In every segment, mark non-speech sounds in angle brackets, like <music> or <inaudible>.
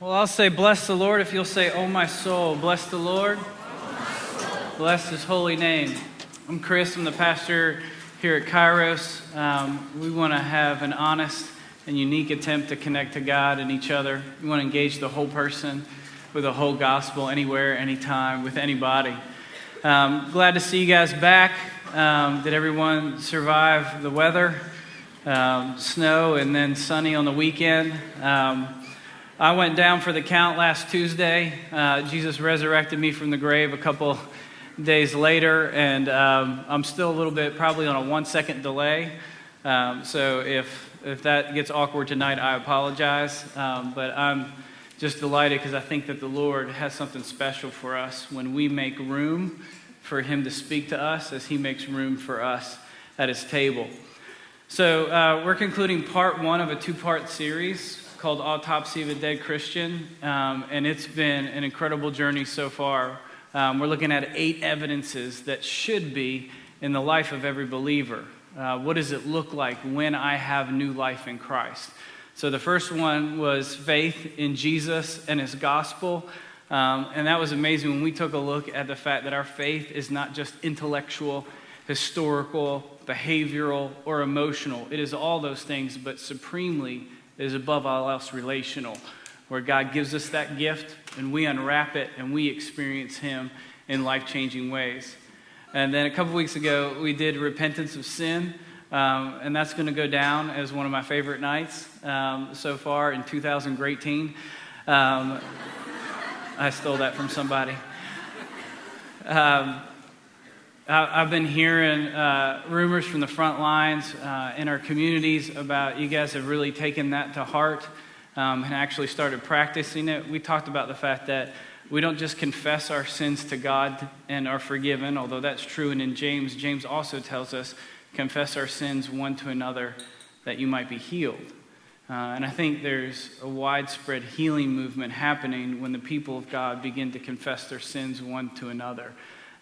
Well, I'll say, Bless the Lord if you'll say, Oh, my soul. Bless the Lord. Bless his holy name. I'm Chris, I'm the pastor here at Kairos. Um, we want to have an honest and unique attempt to connect to God and each other. We want to engage the whole person with the whole gospel anywhere, anytime, with anybody. Um, glad to see you guys back. Um, did everyone survive the weather? Um, snow and then sunny on the weekend. I went down for the count last Tuesday. Uh, Jesus resurrected me from the grave a couple days later, and um, I'm still a little bit probably on a one second delay. Um, so if if that gets awkward tonight, I apologize. Um, but I'm just delighted because I think that the Lord has something special for us when we make room for Him to speak to us as He makes room for us at His table. So uh, we're concluding part one of a two part series called Autopsy of a Dead Christian, um, and it's been an incredible journey so far. Um, we're looking at eight evidences that should be in the life of every believer. Uh, what does it look like when I have new life in Christ? So the first one was faith in Jesus and his gospel. Um, and that was amazing when we took a look at the fact that our faith is not just intellectual, historical, behavioral, or emotional. It is all those things, but supremely is above all else relational, where God gives us that gift and we unwrap it and we experience Him in life changing ways. And then a couple weeks ago, we did repentance of sin. Um, and that's going to go down as one of my favorite nights um, so far in 2018. Um, I stole that from somebody. Um, I've been hearing uh, rumors from the front lines uh, in our communities about you guys have really taken that to heart um, and actually started practicing it. We talked about the fact that we don't just confess our sins to God and are forgiven, although that's true. And in James, James also tells us, confess our sins one to another that you might be healed. Uh, and I think there's a widespread healing movement happening when the people of God begin to confess their sins one to another.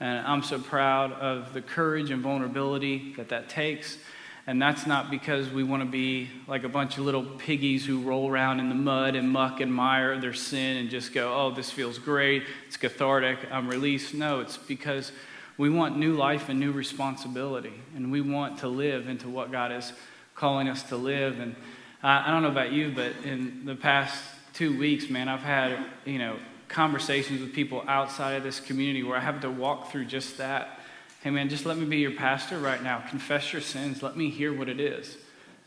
And I'm so proud of the courage and vulnerability that that takes. And that's not because we want to be like a bunch of little piggies who roll around in the mud and muck and mire their sin and just go, oh, this feels great. It's cathartic. I'm released. No, it's because we want new life and new responsibility. And we want to live into what God is calling us to live. And I don't know about you, but in the past two weeks, man, I've had, you know, conversations with people outside of this community where I have to walk through just that. Hey, man, just let me be your pastor right now. Confess your sins. Let me hear what it is.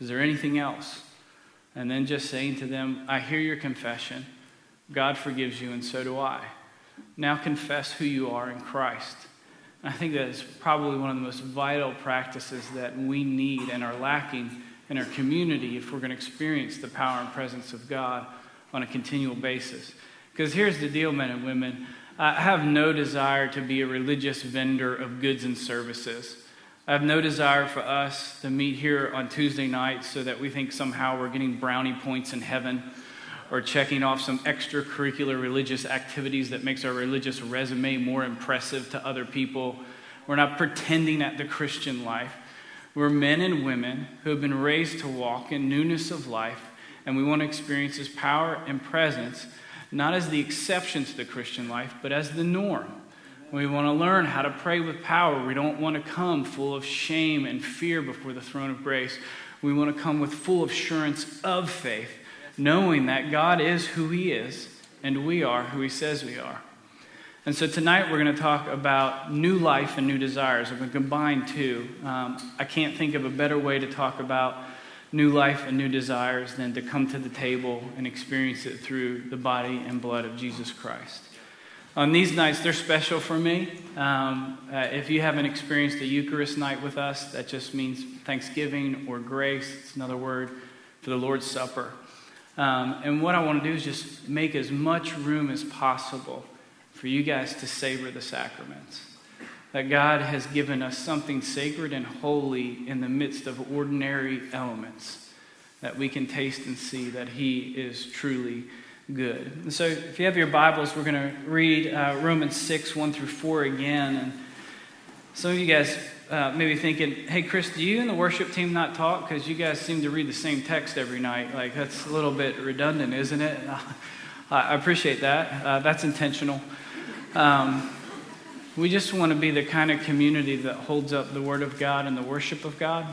Is there anything else? And then just saying to them, I hear your confession. God forgives you, and so do I. Now confess who you are in Christ. I think that is probably one of the most vital practices that we need and are lacking in our community if we're going to experience the power and presence of God on a continual basis. Because here's the deal, men and women I have no desire to be a religious vendor of goods and services. I have no desire for us to meet here on Tuesday night so that we think somehow we're getting brownie points in heaven or checking off some extracurricular religious activities that makes our religious resume more impressive to other people. We're not pretending at the Christian life. We're men and women who have been raised to walk in newness of life, and we want to experience His power and presence not as the exception to the Christian life, but as the norm. We want to learn how to pray with power. We don't want to come full of shame and fear before the throne of grace. We want to come with full assurance of faith, knowing that God is who He is and we are who He says we are. And so tonight we're going to talk about new life and new desires. We're going to combine two. Um, I can't think of a better way to talk about new life and new desires than to come to the table and experience it through the body and blood of Jesus Christ. On these nights, they're special for me. Um, uh, if you haven't experienced a Eucharist night with us, that just means thanksgiving or grace. It's another word for the Lord's Supper. Um, and what I want to do is just make as much room as possible for you guys to savor the sacraments that God has given us something sacred and holy in the midst of ordinary elements, that we can taste and see that He is truly good. And so, if you have your Bibles, we're going to read uh, Romans 6 1 through 4 again. And some of you guys uh, maybe thinking, hey, Chris, do you and the worship team not talk? Because you guys seem to read the same text every night. Like, that's a little bit redundant, isn't it? <laughs> I appreciate that. Uh, that's intentional. Um, we just want to be the kind of community that holds up the Word of God and the worship of God.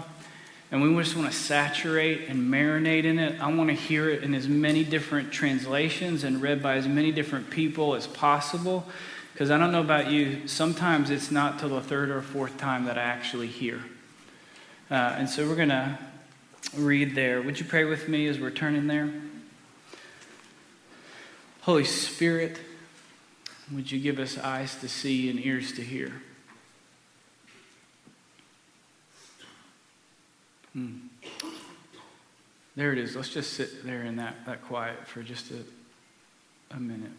And we just want to saturate and marinate in it. I want to hear it in as many different translations and read by as many different people as possible. Because I don't know about you, sometimes it's not till the third or fourth time that I actually hear. Uh, and so we're going to read there. Would you pray with me as we're turning there? Holy Spirit, would you give us eyes to see and ears to hear? Hmm. There it is. Let's just sit there in that, that quiet for just a, a minute.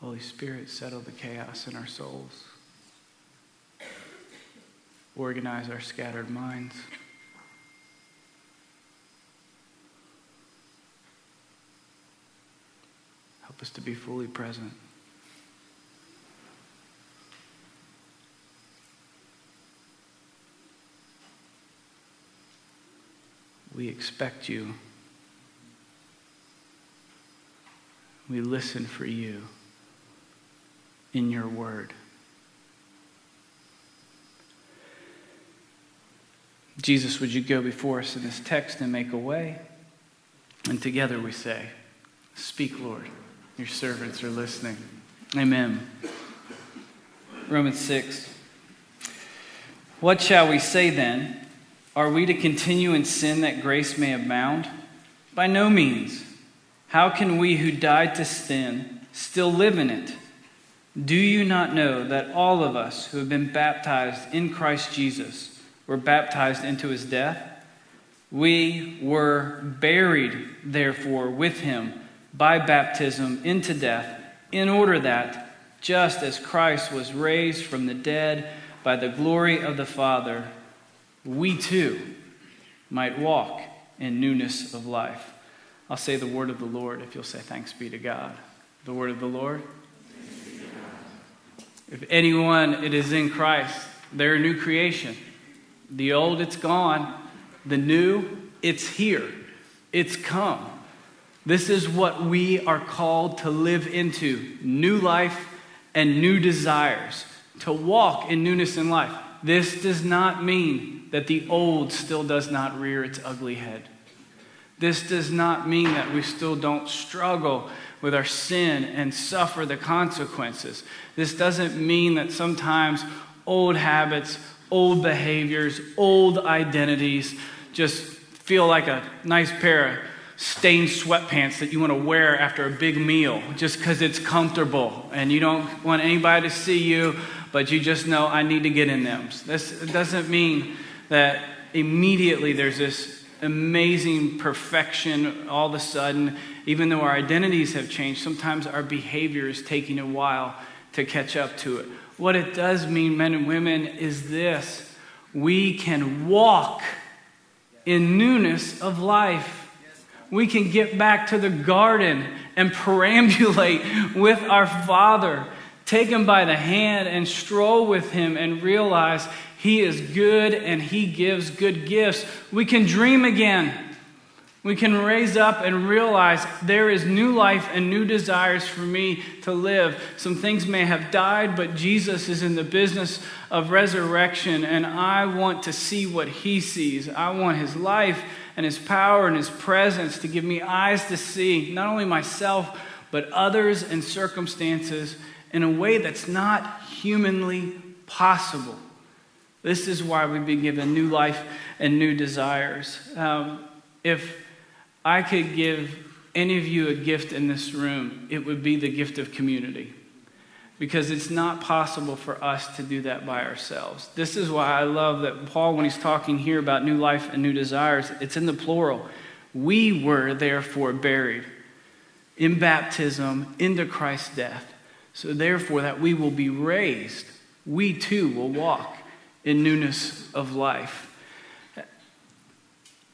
Holy Spirit, settle the chaos in our souls. Organize our scattered minds. Help us to be fully present. We expect you. We listen for you in your word. Jesus, would you go before us in this text and make a way? And together we say, Speak, Lord. Your servants are listening. Amen. Romans 6. What shall we say then? Are we to continue in sin that grace may abound? By no means. How can we who died to sin still live in it? Do you not know that all of us who have been baptized in Christ Jesus were baptized into his death? We were buried, therefore, with him by baptism into death, in order that, just as Christ was raised from the dead by the glory of the Father, we too might walk in newness of life. I'll say the word of the Lord if you'll say thanks be to God. The word of the Lord. If anyone it is in Christ, they're a new creation. The old, it's gone. The new, it's here. It's come. This is what we are called to live into new life and new desires, to walk in newness in life. This does not mean that the old still does not rear its ugly head. This does not mean that we still don't struggle with our sin and suffer the consequences. This doesn't mean that sometimes old habits, old behaviors, old identities just feel like a nice pair of stained sweatpants that you want to wear after a big meal just because it's comfortable and you don't want anybody to see you, but you just know I need to get in them. This doesn't mean that immediately there's this amazing perfection all of a sudden, even though our identities have changed, sometimes our behavior is taking a while to catch up to it. What it does mean, men and women, is this we can walk in newness of life. We can get back to the garden and perambulate <laughs> with our Father, take Him by the hand and stroll with Him and realize He is good and He gives good gifts. We can dream again. We can raise up and realize there is new life and new desires for me to live. Some things may have died, but Jesus is in the business of resurrection, and I want to see what he sees. I want his life and his power and his presence to give me eyes to see not only myself, but others and circumstances in a way that's not humanly possible. This is why we've been given new life and new desires. Um, if I could give any of you a gift in this room, it would be the gift of community. Because it's not possible for us to do that by ourselves. This is why I love that Paul, when he's talking here about new life and new desires, it's in the plural. We were therefore buried in baptism into Christ's death. So, therefore, that we will be raised, we too will walk in newness of life.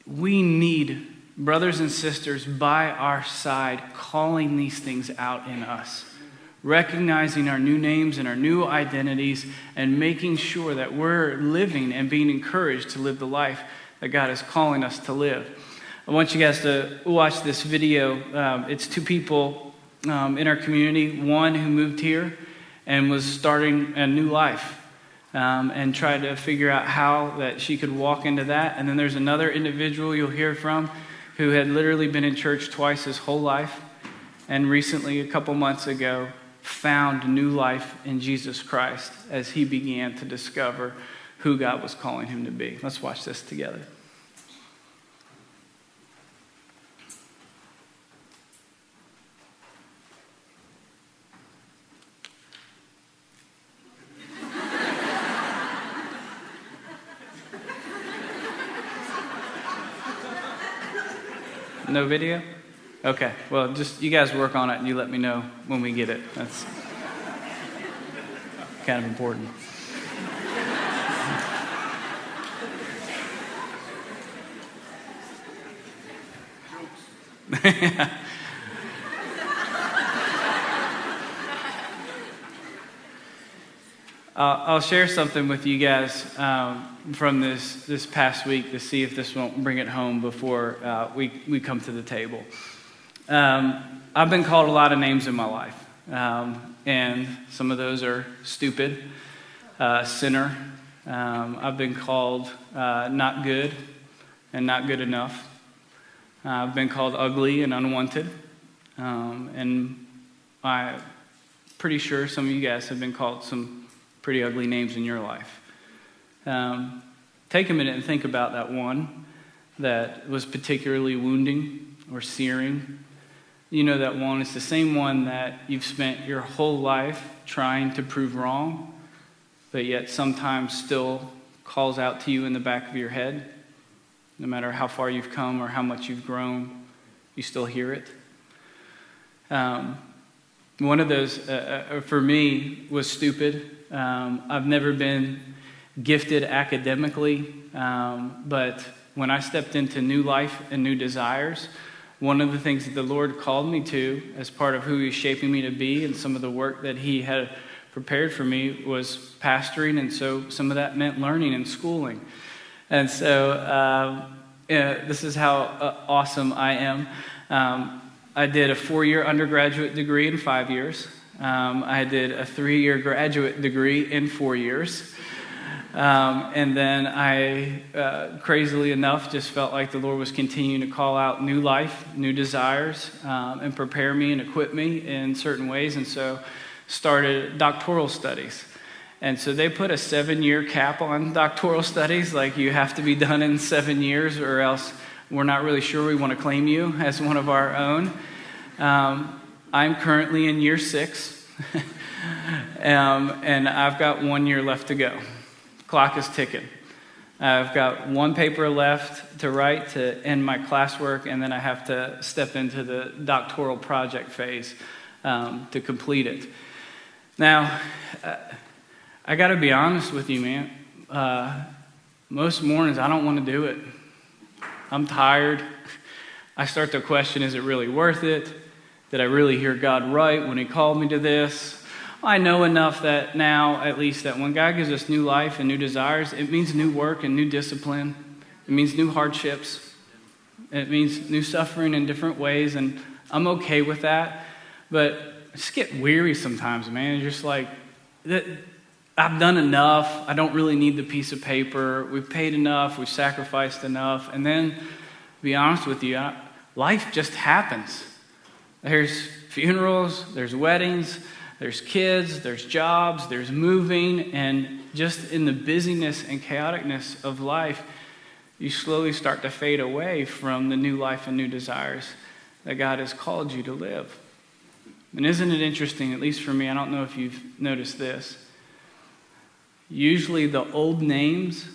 We need brothers and sisters by our side calling these things out in us, recognizing our new names and our new identities, and making sure that we're living and being encouraged to live the life that God is calling us to live. I want you guys to watch this video. Um, it's two people um, in our community one who moved here and was starting a new life. Um, and tried to figure out how that she could walk into that. And then there's another individual you'll hear from who had literally been in church twice his whole life, and recently, a couple months ago, found new life in Jesus Christ as he began to discover who God was calling him to be. Let's watch this together. No video? Okay, well, just you guys work on it and you let me know when we get it. That's kind of important. <laughs> I'll share something with you guys um, from this, this past week to see if this won't bring it home before uh, we, we come to the table. Um, I've been called a lot of names in my life, um, and some of those are stupid, uh, sinner. Um, I've been called uh, not good and not good enough. I've been called ugly and unwanted. Um, and I'm pretty sure some of you guys have been called some pretty ugly names in your life. Um, take a minute and think about that one that was particularly wounding or searing. You know that one. It's the same one that you've spent your whole life trying to prove wrong, but yet sometimes still calls out to you in the back of your head. No matter how far you've come or how much you've grown, you still hear it. Um, one of those, uh, uh, for me, was stupid. Um, I've never been gifted academically, um, but when I stepped into new life and new desires, one of the things that the Lord called me to as part of who He's shaping me to be and some of the work that He had prepared for me was pastoring, and so some of that meant learning and schooling. And so um, yeah, this is how uh, awesome I am. Um, I did a four year undergraduate degree in five years. Um, I did a three year graduate degree in four years. Um, and then I, uh, crazily enough, just felt like the Lord was continuing to call out new life, new desires, um, and prepare me and equip me in certain ways. And so started doctoral studies. And so they put a seven year cap on doctoral studies, like you have to be done in seven years, or else we're not really sure we want to claim you as one of our own. Um, I'm currently in year six, <laughs> um, and I've got one year left to go. Clock is ticking. I've got one paper left to write to end my classwork, and then I have to step into the doctoral project phase um, to complete it. Now, uh, I got to be honest with you, man. Uh, most mornings, I don't want to do it. I'm tired. <laughs> I start to question is it really worth it? Did I really hear God right when He called me to this? I know enough that now, at least, that when God gives us new life and new desires, it means new work and new discipline. It means new hardships. It means new suffering in different ways, and I'm okay with that. But I just get weary sometimes, man. It's just like, I've done enough. I don't really need the piece of paper. We've paid enough. We've sacrificed enough. And then, be honest with you, life just happens. There's funerals, there's weddings, there's kids, there's jobs, there's moving, and just in the busyness and chaoticness of life, you slowly start to fade away from the new life and new desires that God has called you to live. And isn't it interesting, at least for me, I don't know if you've noticed this Usually, the old names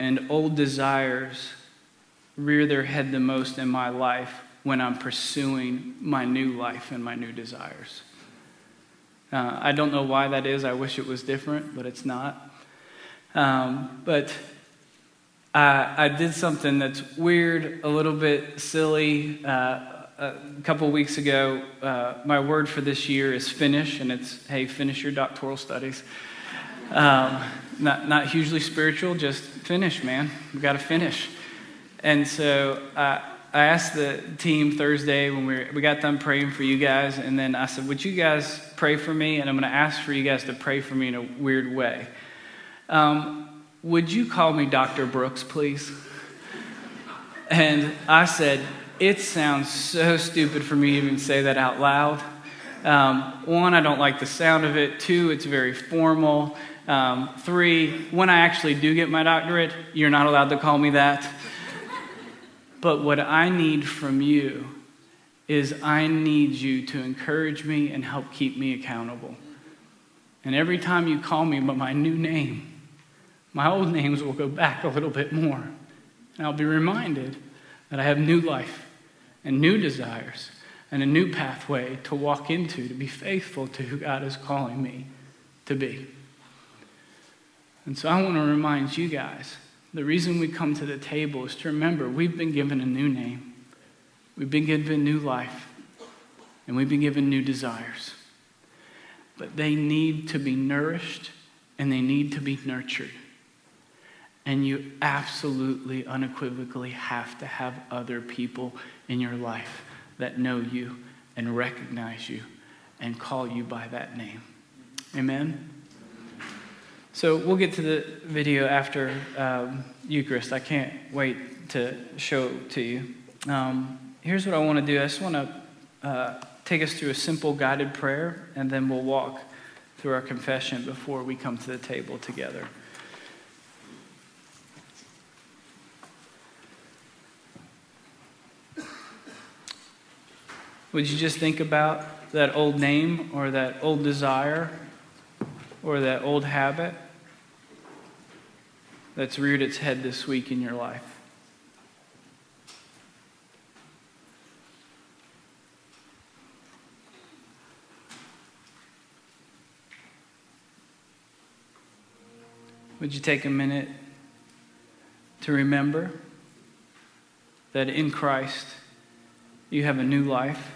and old desires rear their head the most in my life when I'm pursuing my new life and my new desires. Uh, I don't know why that is. I wish it was different, but it's not. Um, but I, I, did something that's weird, a little bit silly. Uh, a couple weeks ago, uh, my word for this year is finish, and it's hey, finish your doctoral studies. Um, not, not hugely spiritual, just finish, man. We got to finish. And so uh, I asked the team Thursday when we, we got done praying for you guys, and then I said, Would you guys pray for me? And I'm going to ask for you guys to pray for me in a weird way. Um, would you call me Dr. Brooks, please? And I said, It sounds so stupid for me to even say that out loud. Um, one, I don't like the sound of it. Two, it's very formal. Um, three, when I actually do get my doctorate, you're not allowed to call me that. But what I need from you is I need you to encourage me and help keep me accountable. And every time you call me by my new name, my old names will go back a little bit more. And I'll be reminded that I have new life and new desires and a new pathway to walk into to be faithful to who God is calling me to be. And so I want to remind you guys the reason we come to the table is to remember we've been given a new name, we've been given new life, and we've been given new desires. But they need to be nourished and they need to be nurtured. And you absolutely, unequivocally have to have other people in your life that know you and recognize you and call you by that name. Amen? So we'll get to the video after um, Eucharist. I can't wait to show it to you. Um, here's what I want to do I just want to uh, take us through a simple guided prayer, and then we'll walk through our confession before we come to the table together. Would you just think about that old name or that old desire or that old habit that's reared its head this week in your life. Would you take a minute to remember that in Christ you have a new life,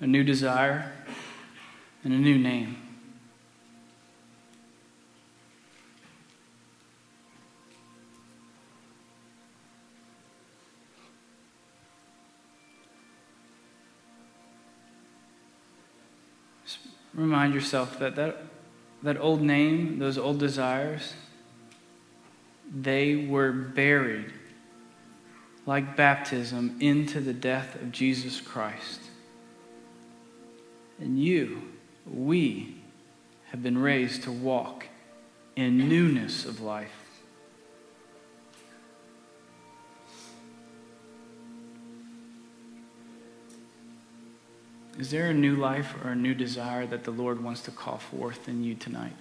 a new desire, and a new name? Remind yourself that, that that old name, those old desires, they were buried like baptism into the death of Jesus Christ. And you, we, have been raised to walk in newness of life. Is there a new life or a new desire that the Lord wants to call forth in you tonight?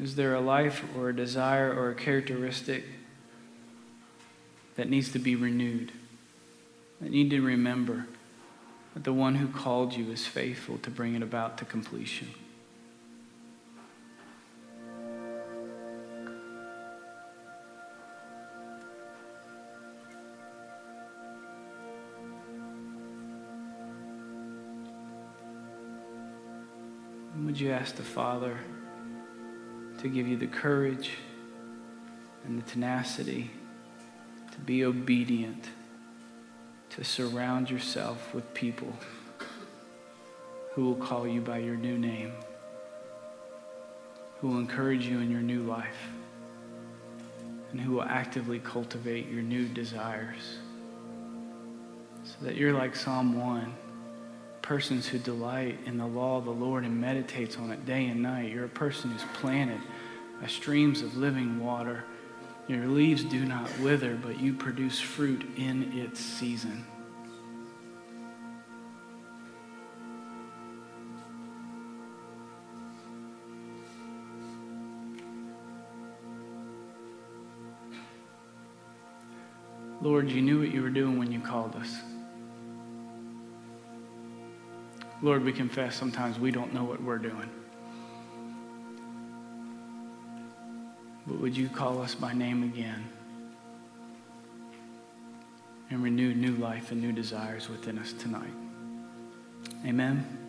Is there a life or a desire or a characteristic that needs to be renewed? That need to remember that the one who called you is faithful to bring it about to completion. Would you ask the Father to give you the courage and the tenacity to be obedient, to surround yourself with people who will call you by your new name, who will encourage you in your new life, and who will actively cultivate your new desires so that you're like Psalm 1 persons who delight in the law of the Lord and meditates on it day and night. You're a person who's planted by streams of living water. Your leaves do not wither, but you produce fruit in its season. Lord, you knew what you were doing when you called us. Lord, we confess sometimes we don't know what we're doing. but would you call us by name again and renew new life and new desires within us tonight? Amen.